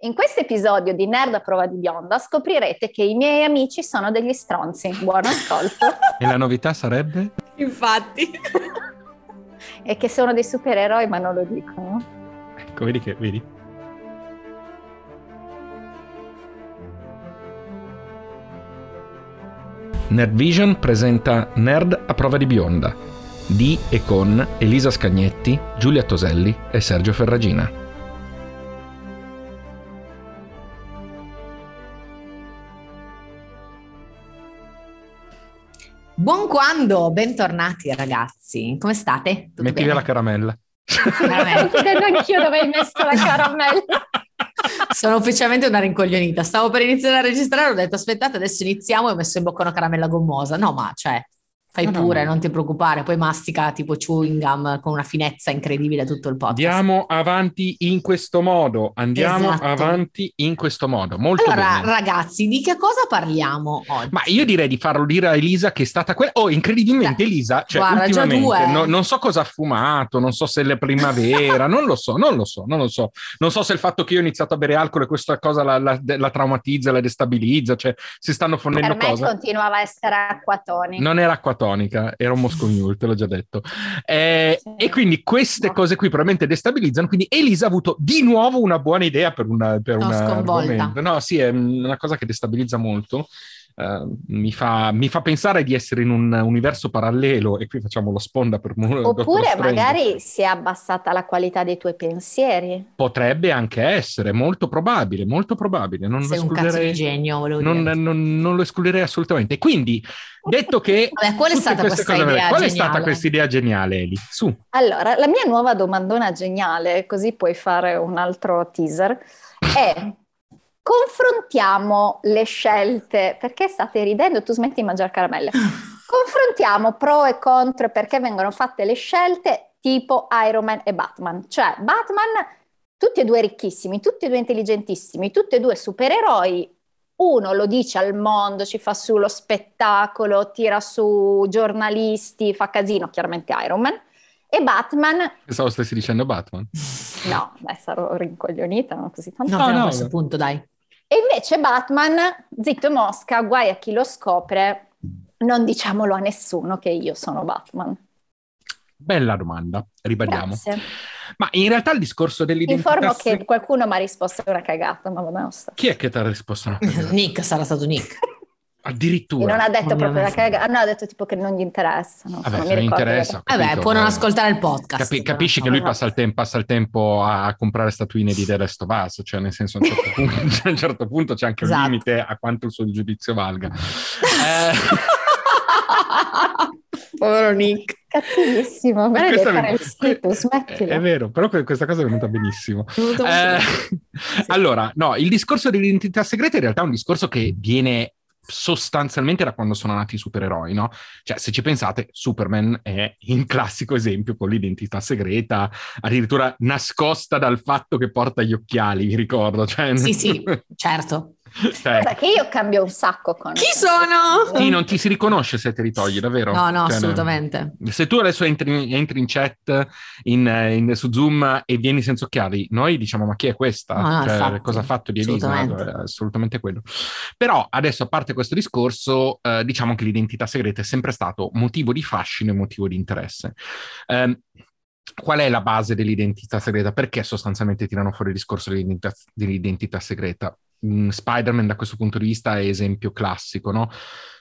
In questo episodio di Nerd a prova di bionda scoprirete che i miei amici sono degli stronzi. Buon ascolto. e la novità sarebbe? Infatti. e che sono dei supereroi ma non lo dicono. Ecco, vedi che, vedi? Nerd Vision presenta Nerd a prova di bionda di e con Elisa Scagnetti, Giulia Toselli e Sergio Ferragina. Buon quando, bentornati ragazzi. Come state? Tutto Metti via la caramella. Stavo chiedendo anch'io dove hai messo la caramella. Sono ufficialmente una rincoglionita. Stavo per iniziare a registrare, ho detto aspettate, adesso iniziamo e ho messo in bocca una caramella gommosa. No, ma cioè, Fai no, pure, no. non ti preoccupare, poi mastica tipo chewing gum con una finezza incredibile tutto il podcast. Andiamo avanti in questo modo, andiamo esatto. avanti in questo modo. Molto allora, bene. ragazzi, di che cosa parliamo oggi? Ma io direi di farlo dire a Elisa che è stata quella... Oh, incredibilmente Elisa, cioè Guarda, già due. No, non so cosa ha fumato, non so se è primavera, non lo so, non lo so, non lo so. Non so se il fatto che io ho iniziato a bere alcol e questa cosa la, la, la traumatizza, la destabilizza, cioè si stanno fornendo cose. Per me continuava a essere acquatonico. Non era acquatonico tonica, era un Moscow Mule, te l'ho già detto. Eh, sì. E quindi queste cose qui probabilmente destabilizzano, quindi Elisa ha avuto di nuovo una buona idea per, una, per un argomento. No, sì, è una cosa che destabilizza molto. Uh, mi, fa, mi, fa, pensare di essere in un universo parallelo e qui facciamo lo sponda per Oppure magari si è abbassata la qualità dei tuoi pensieri. Potrebbe anche essere, molto probabile, molto probabile. Non Sei lo un cazzo di genio, volevo non, dire. Non, non, lo escluderei assolutamente. Quindi, detto che... Vabbè, qual è stata questa cose, idea Qual è stata questa idea geniale, Eli? Su. Allora, la mia nuova domandona geniale, così puoi fare un altro teaser, è confrontiamo le scelte, perché state ridendo? Tu smetti di mangiare caramelle. confrontiamo pro e contro perché vengono fatte le scelte tipo Iron Man e Batman. Cioè, Batman, tutti e due ricchissimi, tutti e due intelligentissimi, tutti e due supereroi. Uno lo dice al mondo, ci fa su lo spettacolo, tira su giornalisti, fa casino, chiaramente Iron Man. E Batman... Pensavo stessi dicendo Batman. No, beh, sarò rincoglionita, non così tanto. No, no, a questo punto, dai. E invece Batman, zitto mosca, guai a chi lo scopre, non diciamolo a nessuno che io sono Batman. Bella domanda, ribadiamo. Grazie. Ma in realtà il discorso dell'identità... Informo che qualcuno mi ha risposto una cagata, ma vabbè, Chi è che ti ha risposto una cagata? Nick, sarà stato Nick. Addirittura. E non ha detto proprio la cagata, no, ha detto tipo che non gli interessa. No? Vabbè, non mi interessa. Vabbè, può non ascoltare il podcast. Capi- capisci che lui passa il, tempo, passa il tempo a comprare statuine di The Last of Us, cioè nel senso a un certo punto, cioè, a un certo punto c'è anche esatto. un limite a quanto il suo giudizio valga. eh... Povero Nick. Cattivissimo, ma devi fare il sito, smettila. È, vero, però questa cosa è venuta benissimo. Eh, sì. Allora, no, il discorso dell'identità segreta in realtà è un discorso che viene sostanzialmente da quando sono nati i supereroi, no? Cioè, se ci pensate, Superman è il classico esempio con l'identità segreta, addirittura nascosta dal fatto che porta gli occhiali, vi ricordo. Cioè... Sì, sì, certo. Cioè, Guarda che io cambio un sacco con... Chi sono? Sì, non ti si riconosce se te li togli, davvero? No, no, cioè, assolutamente. Se tu adesso entri, entri in chat in, in, su Zoom e vieni senza occhiali, noi diciamo ma chi è questa? No, no, cioè, cosa ha fatto di Elisa? Assolutamente. assolutamente quello. Però adesso, a parte questo discorso, eh, diciamo che l'identità segreta è sempre stato motivo di fascino e motivo di interesse. Eh, qual è la base dell'identità segreta? Perché sostanzialmente tirano fuori il discorso dell'identità, dell'identità segreta? Spider-Man da questo punto di vista è esempio classico, no?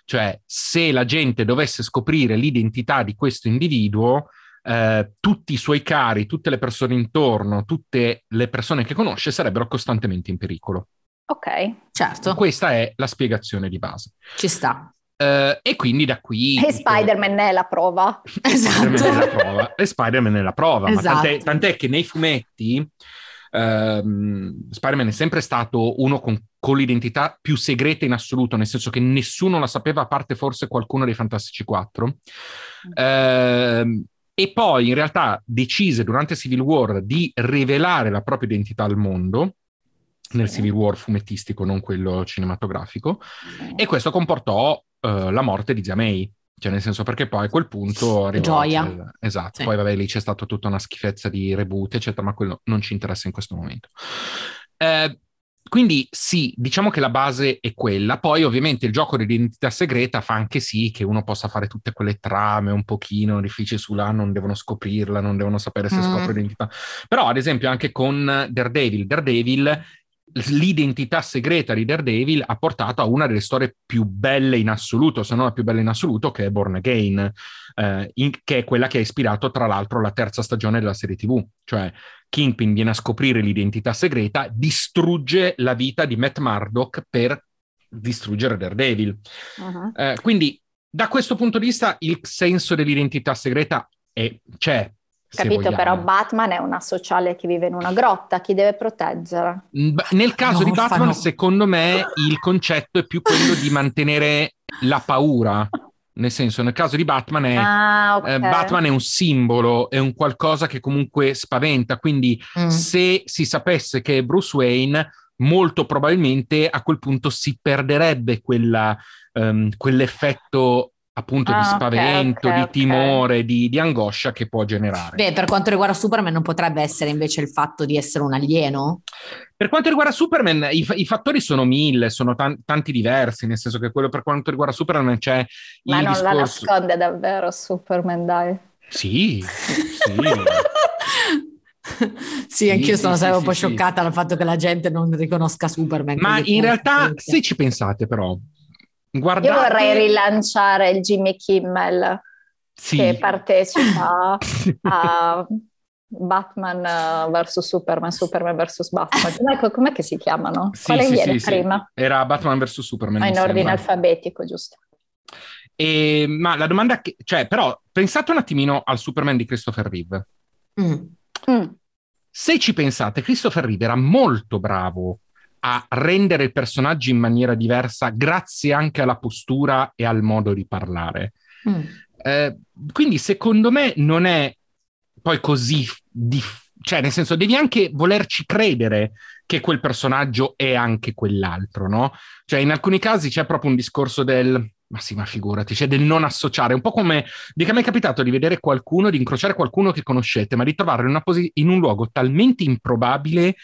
Cioè, se la gente dovesse scoprire l'identità di questo individuo, eh, tutti i suoi cari, tutte le persone intorno, tutte le persone che conosce sarebbero costantemente in pericolo. Ok, certo. Questa è la spiegazione di base. Ci sta. Uh, e quindi da qui... E Spider-Man è la prova. Esatto. Spider-Man è la prova. E Spider-Man è la prova. Esatto. Ma tant'è, tant'è, che nei fumetti uh, Spider-Man è sempre stato uno con, con, l'identità più segreta in assoluto, nel senso che nessuno la sapeva, a parte forse qualcuno dei Fantastici 4. Uh, e poi in realtà decise durante Civil War di rivelare la propria identità al mondo nel Civil War fumettistico, non quello cinematografico, e questo comportò uh, la morte di Zia May. Cioè, nel senso, perché poi a quel punto arrivò... Gioia. Esatto, sì. poi vabbè, lì c'è stata tutta una schifezza di reboot, eccetera, ma quello non ci interessa in questo momento. Eh, quindi sì, diciamo che la base è quella, poi ovviamente il gioco dell'identità segreta fa anche sì che uno possa fare tutte quelle trame un pochino difficili su là, non devono scoprirla, non devono sapere se mm. scopre l'identità. Però ad esempio anche con Daredevil, Daredevil l'identità segreta di Daredevil ha portato a una delle storie più belle in assoluto, se non la più bella in assoluto, che è Born Again, eh, in, che è quella che ha ispirato tra l'altro la terza stagione della serie TV. Cioè Kingpin viene a scoprire l'identità segreta, distrugge la vita di Matt Murdock per distruggere Daredevil. Uh-huh. Eh, quindi da questo punto di vista il senso dell'identità segreta è, c'è, Capito, però Batman è una sociale che vive in una grotta, chi deve proteggere? Mm, nel caso no, di Batman, fanno... secondo me, il concetto è più quello di mantenere la paura. Nel senso, nel caso di Batman è, ah, okay. eh, Batman è un simbolo, è un qualcosa che comunque spaventa, quindi mm. se si sapesse che è Bruce Wayne, molto probabilmente a quel punto si perderebbe quella, um, quell'effetto appunto ah, di spavento, okay, okay, di timore, okay. di, di, angoscia che può generare. Beh, per quanto riguarda Superman non potrebbe essere invece il fatto di essere un alieno? Per quanto riguarda Superman i, i fattori sono mille, sono tan- tanti diversi, nel senso che quello per quanto riguarda Superman c'è Ma non discorso... la nasconde davvero Superman, dai. Sì, sì. sì, anch'io sì, sono sì, sempre sì, un po' scioccata dal fatto che la gente non riconosca Superman. Ma in realtà, se ci pensate però, Guardate... Io vorrei rilanciare il Jimmy Kimmel sì. che partecipa a Batman vs Superman, Superman vs Batman. Com'è, com'è che si chiamano? Sì, Quale sì, viene sì, prima? Era Batman vs Superman. Ah, in ordine sembra. alfabetico, giusto. E, ma la domanda che... Cioè, però, pensate un attimino al Superman di Christopher Reeve. Mm. Mm. Se ci pensate, Christopher Reeve era molto bravo a rendere il personaggio in maniera diversa grazie anche alla postura e al modo di parlare. Mm. Eh, quindi secondo me non è poi così difficile. Cioè, nel senso, devi anche volerci credere che quel personaggio è anche quell'altro, no? Cioè, in alcuni casi c'è proprio un discorso del ma sì, ma figurati, cioè del non associare, un po' come di che mi è capitato di vedere qualcuno, di incrociare qualcuno che conoscete, ma di trovarlo in, posi- in un luogo talmente improbabile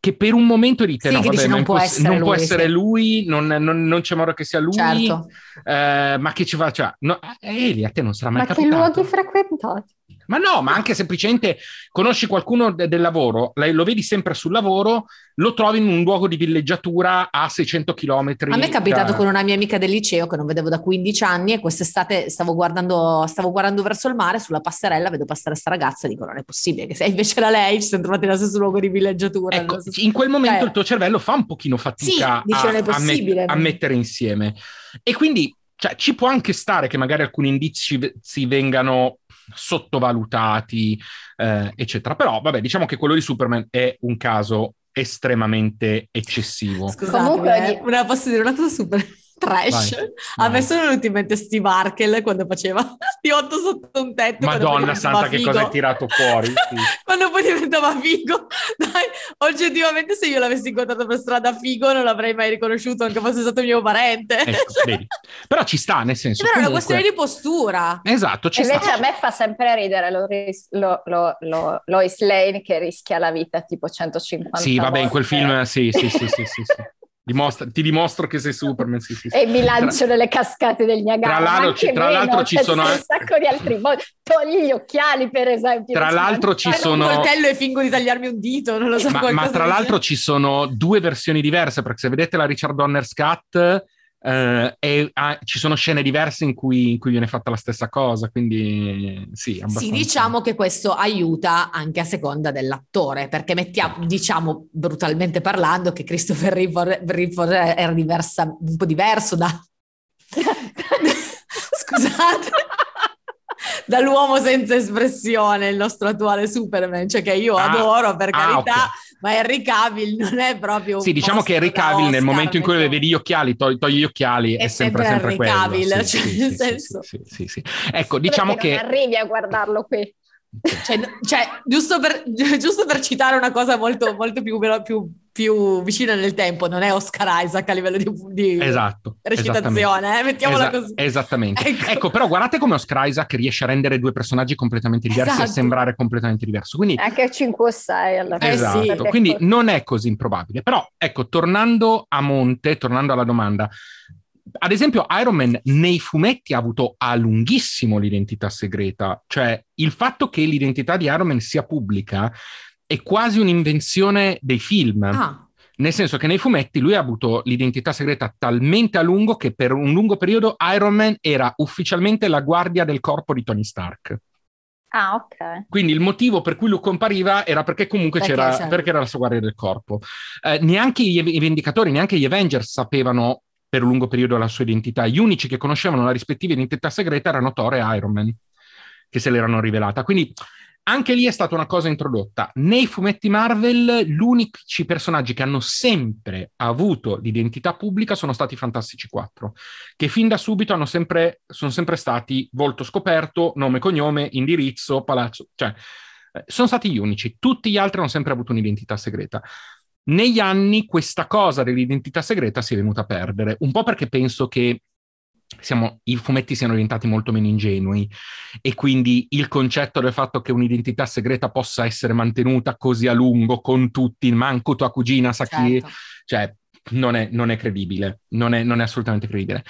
che per un momento dite sì, no, vabbè, dici, non, può essere, non, lui, può essere sì. lui, non, non, non, c'è modo che sia lui, certo. eh, ma che ci faccia? No, eh, Eli, a te non sarà mai ma capitato. Ma che luoghi frequentati? Ma no, ma anche semplicemente conosci qualcuno de- del lavoro, lo vedi sempre sul lavoro, lo trovi in un luogo di villeggiatura a 600 km. A me è capitato da... con una mia amica del liceo che non vedevo da 15 anni e quest'estate stavo guardando, stavo guardando verso il mare, sulla passerella vedo passare questa ragazza e dico non è possibile che se invece era lei ci siamo trovati nello stesso luogo di villeggiatura. Ecco, in quel momento eh. il tuo cervello fa un pochino fatica sì, a, a, met- a mettere insieme. E quindi cioè, ci può anche stare che magari alcuni indizi si vengano sottovalutati, eh, eccetera. Però, vabbè, diciamo che quello di Superman è un caso estremamente eccessivo. Scusate, Comunque, eh, una, posso dire una cosa super trash. Vai, A me sono venuti in mente Steve Harkel quando faceva P8 sotto un tetto. Madonna santa, che cosa hai tirato fuori. Sì. quando poi diventava figo. Dai, oggettivamente se io l'avessi incontrato per strada figo non l'avrei mai riconosciuto, anche fosse stato mio parente. Ecco. Però ci sta, nel senso... Però comunque... è una questione di postura. Esatto, ci Invece sta. a me fa sempre ridere lo, lo, lo, lo, Lois Lane che rischia la vita tipo 150 Sì, vabbè, in quel film sì, sì, sì, sì, sì. sì. Dimostra, ti dimostro che sei Superman. Sì, sì, sì. E mi lancio tra, nelle cascate del Niagara. Tra l'altro, ci, tra meno, l'altro ci sono un sacco di altri modi. Togli gli occhiali, per esempio. Tra l'altro ci sono un coltello e fingo di tagliarmi un dito, non lo so. Ma, ma tra l'altro ci sono due versioni diverse, perché se vedete la Richard Donner's Cut Uh, e ah, ci sono scene diverse in cui, in cui, viene fatta la stessa cosa, quindi sì. Abbastanza... Sì, diciamo che questo aiuta anche a seconda dell'attore, perché mettiamo, diciamo brutalmente parlando, che Christopher Reeve era diversa, un po' diverso da... Scusate dall'uomo senza espressione, il nostro attuale Superman, cioè che io ah, adoro per ah, carità, okay. Ma Henry Cavill non è proprio Sì, diciamo che Henry Cavill nel momento in cui vedi gli occhiali, togli, togli gli occhiali, è, è sempre, sempre, sempre quello. Cavill, sì, cioè sì, nel sì, senso. Sì, sì, sì, Ecco, diciamo che... Non arrivi a guardarlo qui. Cioè, cioè giusto, per, giusto, per, citare una cosa molto, molto più, più, più, vicina nel tempo, non è Oscar Isaac a livello di, di esatto, recitazione, eh? mettiamola Esa- così. Esattamente. Ecco. ecco. però guardate come Oscar Isaac riesce a rendere due personaggi completamente diversi esatto. e sembrare completamente diverso. Quindi, Anche 5 o 6 alla fine. Esatto, eh sì, quindi non è così improbabile. Però, ecco, tornando a monte, tornando alla domanda, ad esempio, Iron Man nei fumetti ha avuto a lunghissimo l'identità segreta, cioè il fatto che l'identità di Iron Man sia pubblica è quasi un'invenzione dei film. Ah. Nel senso che nei fumetti lui ha avuto l'identità segreta talmente a lungo che per un lungo periodo Iron Man era ufficialmente la guardia del corpo di Tony Stark. Ah, ok. Quindi il motivo per cui lui compariva era perché comunque perché, c'era, certo. perché era la sua guardia del corpo. Eh, neanche i, i Vendicatori, neanche gli Avengers sapevano per un lungo periodo la sua identità. Gli unici che conoscevano la rispettiva identità segreta erano Thor e Iron Man, che se l'erano rivelata. Quindi anche lì è stata una cosa introdotta. Nei fumetti Marvel, gli unici personaggi che hanno sempre avuto l'identità pubblica sono stati i Fantastici 4, che fin da subito sempre, sono sempre stati volto scoperto, nome, cognome, indirizzo, palazzo, cioè eh, sono stati gli unici. Tutti gli altri hanno sempre avuto un'identità segreta. Negli anni questa cosa dell'identità segreta si è venuta a perdere, un po' perché penso che siamo, i fumetti siano diventati molto meno ingenui e quindi il concetto del fatto che un'identità segreta possa essere mantenuta così a lungo con tutti, manco tua cugina sa certo. chi, cioè non è, non è credibile, non è, non è, assolutamente credibile.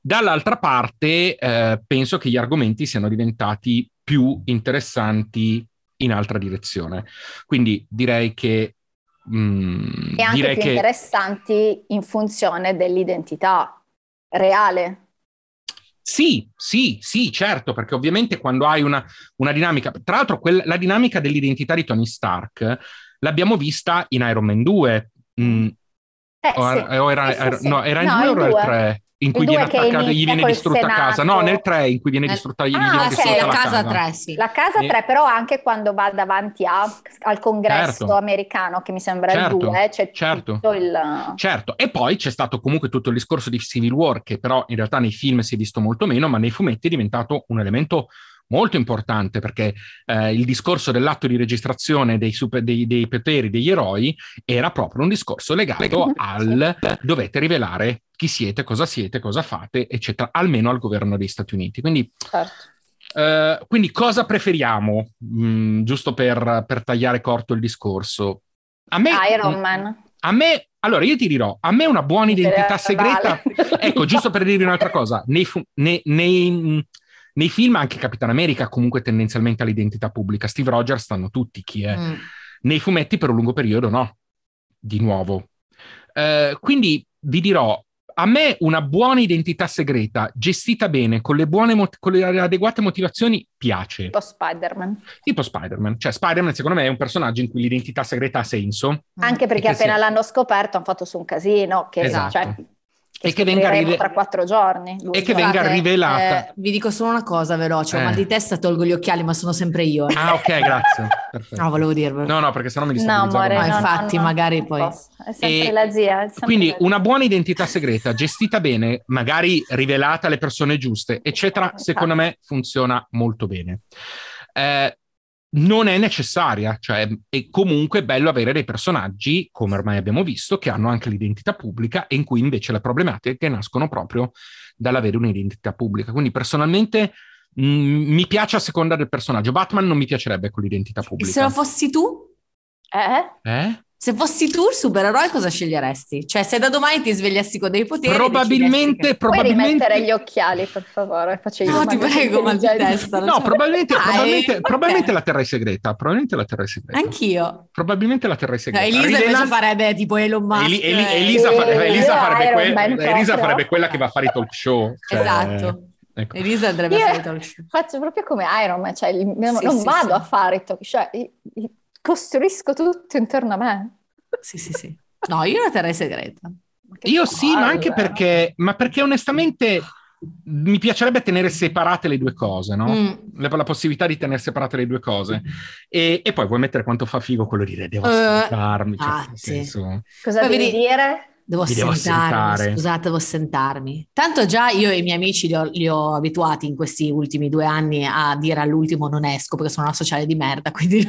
Dall'altra parte eh, penso che gli argomenti siano diventati più interessanti in altra direzione. Quindi direi che Mm, e anche più che... interessanti in funzione dell'identità reale. Sì, sì, sì, certo, perché ovviamente quando hai una, una dinamica, tra l'altro quella, la dinamica dell'identità di Tony Stark l'abbiamo vista in Iron Man 2. Mm, eh, o, sì. o era, sì, sì, no, era in no, 2 o era il 3? In cui viene attaccata, gli viene distrutta Senato. casa. No, nel 3 in cui viene distrutta, gli ah, viene okay, distrutta la, casa. 3, sì. La casa 3, però anche quando va davanti a, al congresso certo. americano, che mi sembra certo. il 2, c'è certo. tutto il... Certo, e poi c'è stato comunque tutto il discorso di Civil War, che però in realtà nei film si è visto molto meno, ma nei fumetti è diventato un elemento molto importante perché eh, il discorso dell'atto di registrazione dei, super, dei, dei, poteri degli eroi era proprio un discorso legato al dovete rivelare chi siete, cosa siete, cosa fate, eccetera, almeno al governo degli Stati Uniti. Quindi, certo. eh, quindi cosa preferiamo, mh, mm, giusto per, per, tagliare corto il discorso? A me, Iron Man. A me, allora io ti dirò, a me una buona identità segreta, ecco, giusto per dirvi un'altra cosa, nei, fu- nei, nei nei film anche Capitan America comunque tendenzialmente ha l'identità pubblica. Steve Rogers stanno tutti chi è. Mm. Nei fumetti per un lungo periodo no, di nuovo. Eh, quindi vi dirò, a me una buona identità segreta, gestita bene, con le, buone, con le adeguate motivazioni, piace. Tipo Spider-Man. Tipo Spider-Man. Cioè Spider-Man secondo me è un personaggio in cui l'identità segreta ha senso. Anche perché appena sia... l'hanno scoperto hanno fatto su un casino. Che, esatto. Cioè, e che venga rive- tra quattro giorni. E che venga rivelata. Eh, vi dico solo una cosa veloce, ho eh. mal di testa, tolgo gli occhiali, ma sono sempre io. Eh. Ah, ok, grazie. Perfetto. No, volevo dirvelo. No, no, perché sennò mi distabilizzavo. No, amore, no, infatti, no, magari poi... È sempre e la zia. Sempre quindi una buona identità segreta, gestita bene, magari rivelata alle persone giuste, eccetera, secondo me funziona molto bene. Eh, non è necessaria, cioè è comunque bello avere dei personaggi, come ormai abbiamo visto, che hanno anche l'identità pubblica e in cui invece le problematiche nascono proprio dall'avere un'identità pubblica. Quindi personalmente mh, mm, mi piace a seconda del personaggio. Batman non mi piacerebbe con l'identità pubblica. E se lo fossi tu? Eh? Eh? Se fossi tu il supereroe, cosa sceglieresti? Cioè, se da domani ti svegliassi con dei poteri, probabilmente, che... probabilmente... Puoi rimettere gli occhiali, per favore. no, ti prego, mal di testa. No, probabilmente, ah, probabilmente, okay. probabilmente, la terra è segreta. Probabilmente la terra è segreta. Anch'io. Probabilmente la terra è segreta. No, Elisa Rivela... invece farebbe tipo Elon Musk. Eli, Eli, Elisa, fa... Elisa, farebbe que... Elisa, farebbe quella che va a fare i talk show. Cioè... Esatto. Ecco. Elisa andrebbe Io a fare i talk show. Faccio proprio come Iron Man, cioè, sì, non sì, vado sì. a fare i talk show, cioè, costruisco tutto intorno a me. Sì, sì, sì. No, io la terrei segreta. Io sì, ma anche perché, ma perché onestamente mi piacerebbe tenere separate le due cose, no? Mm. La, la, possibilità di tenere separate le due cose. E, e poi vuoi mettere quanto fa figo quello di dire devo uh, cioè, senso... Cosa devi dire? Devo assentarmi, scusate, devo assentarmi. Tanto già io e i miei amici li ho, li ho, abituati in questi ultimi due anni a dire all'ultimo non esco perché sono una sociale di merda, quindi,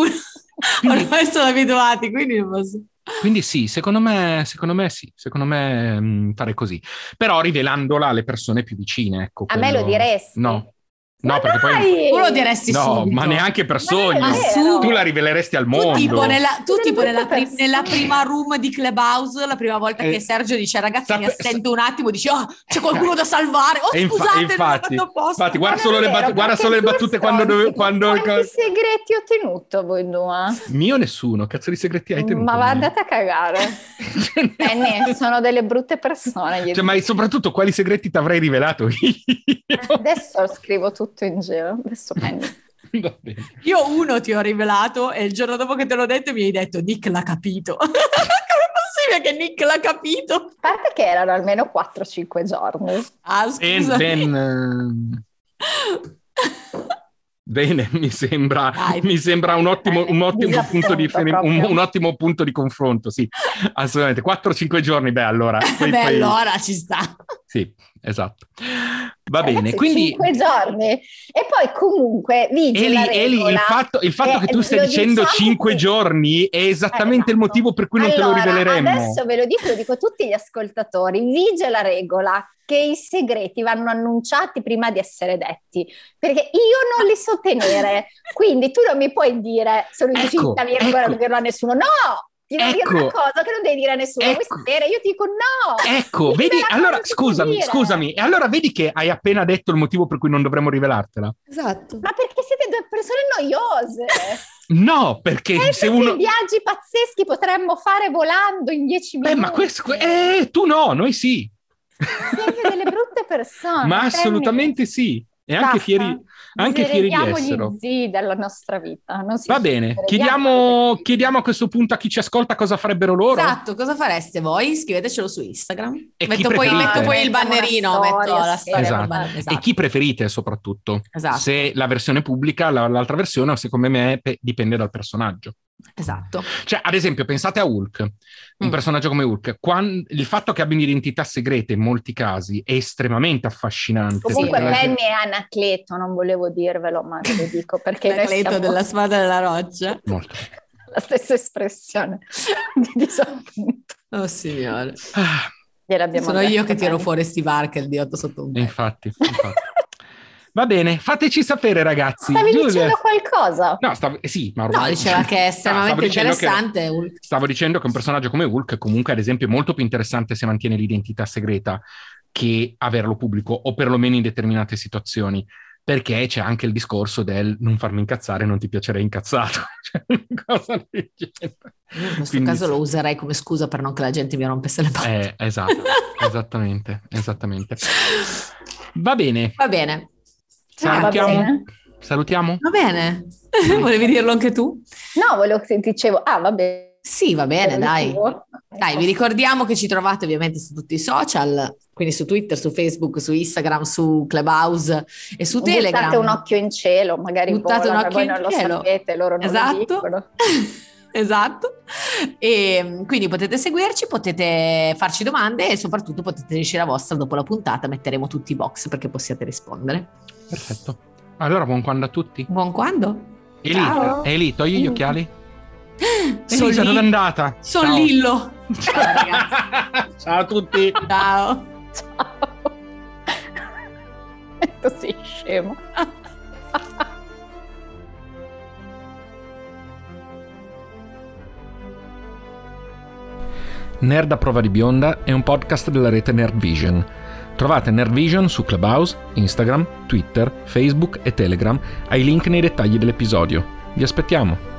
quindi... ormai sono abituati, quindi non posso... Quindi sì, secondo me, secondo me sì, secondo me mh, mm, fare così. Però rivelandola alle persone più vicine, ecco. A quello... me lo diresti? No. No, ma perché dai! poi... Tu lo diresti no, subito. ma neanche per sogno. Tu la riveleresti al mondo. Tu tipo nella, tu tipo nella, pri- nella, prima room di Clubhouse, la prima volta eh, che Sergio dice ragazzi sape- mi assento un attimo, dice oh, c'è qualcuno da salvare. Oh infa- scusate, infatti, infatti guarda solo, le, bat- guarda solo le battute quando... Dove, quando... Quanti segreti ho tenuto voi due? Mio nessuno, cazzo di segreti hai tenuto? Ma va andate a cagare. Penny, sono delle brutte persone. Cioè, ma soprattutto quali segreti ti avrei rivelato io? Adesso scrivo tutto in giro adesso prendi. Io uno ti ho rivelato e il giorno dopo che te l'ho detto mi hai detto Nick l'ha capito. Come è possibile che Nick l'ha capito? A parte che erano almeno 4-5 giorni. Ah, scusa. Ben, Bene, mi sembra, mi sembra un ottimo, un ottimo punto di un, un, ottimo punto di confronto, sì, assolutamente. 4-5 giorni, beh, allora. Poi, beh, poi... allora ci sta. Sì, esatto. Va Ragazzi, bene, quindi... Cinque giorni. E poi comunque, vige Eli, Eli il fatto, il fatto che tu stai dicendo diciamo cinque che... giorni è esattamente eh, il motivo per cui non allora, te lo riveleremo. Adesso ve lo dico, lo dico a tutti gli ascoltatori, vige la regola che i segreti vanno annunciati prima di essere detti, perché io non li so tenere. Quindi tu non mi puoi dire, sono ecco, finta virgola, ecco. non dirlo a nessuno. No! Ti devo ecco, dire una cosa che non devi dire a nessuno, ecco, vuoi sapere? Io ti dico no. Ecco, vedi, allora scusami, scusami, e allora vedi che hai appena detto il motivo per cui non dovremmo rivelartela. Esatto. Ma perché siete due persone noiose. No, perché eh, se uno... viaggi pazzeschi potremmo fare volando in dieci minuti. Beh, ma questo... Eh, tu no, noi sì. Siete delle brutte persone. ma assolutamente sì. E anche fieri, anche fieri di essere. gli zii della nostra vita. Va bene, chiediamo, chiediamo, a questo punto a chi ci ascolta cosa farebbero loro. Esatto, cosa fareste voi? Scrivetecelo su Instagram. E metto, poi, metto poi, il bannerino, storia, metto la storia. Esatto. esatto. E chi preferite soprattutto. Esatto. Se la versione pubblica, l'altra versione, secondo me dipende dal personaggio. Esatto. Cioè, ad esempio, pensate a Hulk, un mm. personaggio come Hulk. Quando, il fatto che abbia un'identità segreta in molti casi è estremamente affascinante. Comunque Penny gente... è Anacleto, non volevo dirvelo, ma te lo dico perché... Anacleto siamo... della spada della roccia. Molto. La stessa espressione di disappunto. Oh signore. Ah. Sono io che tiro fuori Steve Harker di 8 sotto un Infatti, infatti. Va bene, fateci sapere ragazzi. Stavi Giulia. dicendo qualcosa? No, stavo, eh sì, ma ormai... No, diceva che è estremamente no, interessante. Che, stavo dicendo che un personaggio come Hulk comunque ad esempio è molto più interessante se mantiene l'identità segreta che averlo pubblico o perlomeno in determinate situazioni perché c'è anche il discorso del non farmi incazzare, non ti piacerei incazzato. cioè, cosa del genere. In questo Quindi, caso lo userei come scusa per non che la gente mi rompesse le palle. Eh, esatto, esattamente, esattamente. Va bene. Va bene. Salutiamo. Ah, Salutiamo? Va bene. Volevi dirlo anche tu? No, volevo che dicevo, ah, va bene. Sì, va bene, dai. Dai, vi ricordiamo che ci trovate ovviamente su tutti i social, quindi su Twitter, su Facebook, su Instagram, su Clubhouse e su Buttate Telegram. Buttate un occhio in cielo, magari Buttate volano, un occhio in non cielo. lo sapete, loro non esatto. lo esatto. E quindi potete seguirci, potete farci domande e soprattutto potete dirci la vostra dopo la puntata. Metteremo tutti i box perché possiate rispondere. Perfetto. Allora, buon quando a tutti. Buon quando? Eli, Eli togli gli occhiali. Elisa, dove è andata? Sono Lillo. Ciao, Ciao a tutti. Ciao. Ciao. tu sei scemo. Nerd a prova di bionda è un podcast della rete Nerd Vision. Trovate Nerd Vision su Clubhouse, Instagram, Twitter, Facebook e Telegram ai link nei dettagli dell'episodio. Vi aspettiamo!